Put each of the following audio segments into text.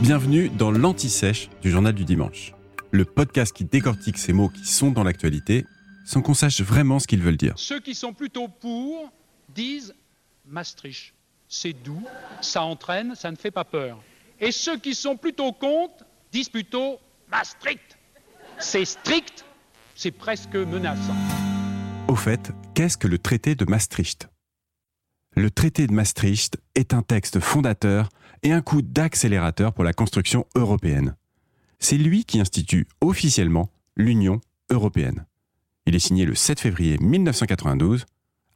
Bienvenue dans l'Anti-Sèche du Journal du Dimanche, le podcast qui décortique ces mots qui sont dans l'actualité sans qu'on sache vraiment ce qu'ils veulent dire. Ceux qui sont plutôt pour disent Maastricht. C'est doux, ça entraîne, ça ne fait pas peur. Et ceux qui sont plutôt contre disent plutôt Maastricht. C'est strict, c'est presque menaçant. Au fait, qu'est-ce que le traité de Maastricht? Le traité de Maastricht est un texte fondateur et un coup d'accélérateur pour la construction européenne. C'est lui qui institue officiellement l'Union européenne. Il est signé le 7 février 1992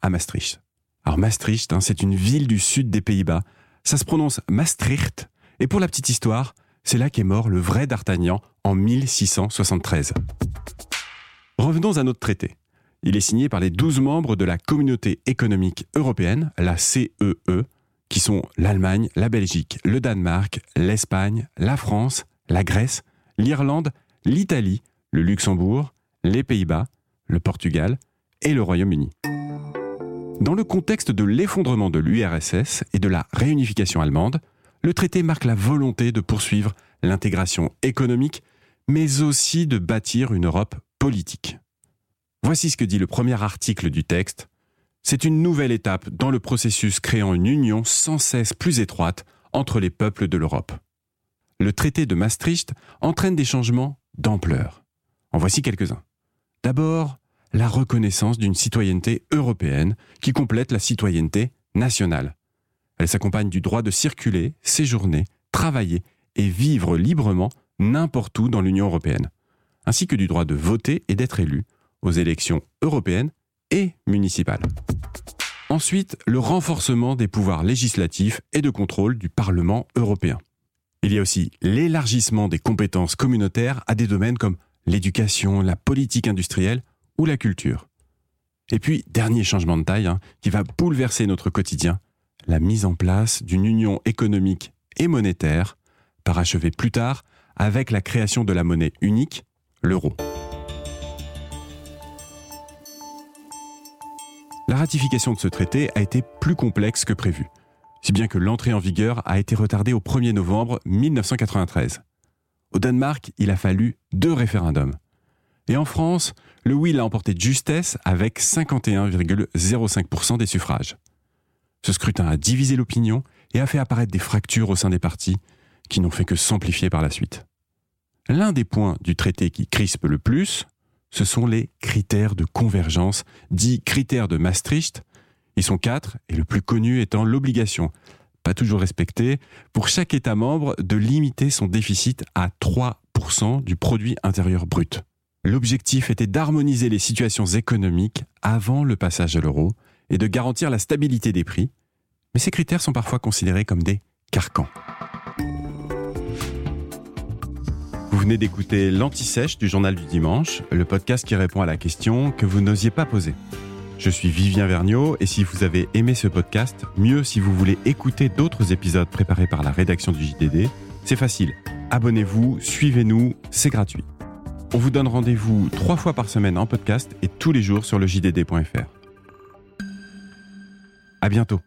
à Maastricht. Alors Maastricht, hein, c'est une ville du sud des Pays-Bas. Ça se prononce Maastricht. Et pour la petite histoire, c'est là qu'est mort le vrai D'Artagnan en 1673. Revenons à notre traité. Il est signé par les 12 membres de la Communauté économique européenne, la CEE, e, qui sont l'Allemagne, la Belgique, le Danemark, l'Espagne, la France, la Grèce, l'Irlande, l'Italie, le Luxembourg, les Pays-Bas, le Portugal et le Royaume-Uni. Dans le contexte de l'effondrement de l'URSS et de la réunification allemande, le traité marque la volonté de poursuivre l'intégration économique, mais aussi de bâtir une Europe politique. Voici ce que dit le premier article du texte. C'est une nouvelle étape dans le processus créant une union sans cesse plus étroite entre les peuples de l'Europe. Le traité de Maastricht entraîne des changements d'ampleur. En voici quelques-uns. D'abord, la reconnaissance d'une citoyenneté européenne qui complète la citoyenneté nationale. Elle s'accompagne du droit de circuler, séjourner, travailler et vivre librement n'importe où dans l'Union européenne, ainsi que du droit de voter et d'être élu aux élections européennes et municipales. Ensuite, le renforcement des pouvoirs législatifs et de contrôle du Parlement européen. Il y a aussi l'élargissement des compétences communautaires à des domaines comme l'éducation, la politique industrielle ou la culture. Et puis, dernier changement de taille hein, qui va bouleverser notre quotidien, la mise en place d'une union économique et monétaire, parachevée plus tard avec la création de la monnaie unique, l'euro. La ratification de ce traité a été plus complexe que prévu, si bien que l'entrée en vigueur a été retardée au 1er novembre 1993. Au Danemark, il a fallu deux référendums. Et en France, le oui l'a emporté de justesse avec 51,05% des suffrages. Ce scrutin a divisé l'opinion et a fait apparaître des fractures au sein des partis qui n'ont fait que s'amplifier par la suite. L'un des points du traité qui crispe le plus, ce sont les critères de convergence, dits critères de Maastricht. Ils sont quatre, et le plus connu étant l'obligation, pas toujours respectée, pour chaque État membre de limiter son déficit à 3% du produit intérieur brut. L'objectif était d'harmoniser les situations économiques avant le passage à l'euro et de garantir la stabilité des prix, mais ces critères sont parfois considérés comme des carcans. Vous venez d'écouter l'Anti-Sèche du Journal du Dimanche, le podcast qui répond à la question que vous n'osiez pas poser. Je suis Vivien Vergniaud et si vous avez aimé ce podcast, mieux si vous voulez écouter d'autres épisodes préparés par la rédaction du JDD, c'est facile. Abonnez-vous, suivez-nous, c'est gratuit. On vous donne rendez-vous trois fois par semaine en podcast et tous les jours sur le JDD.fr. À bientôt.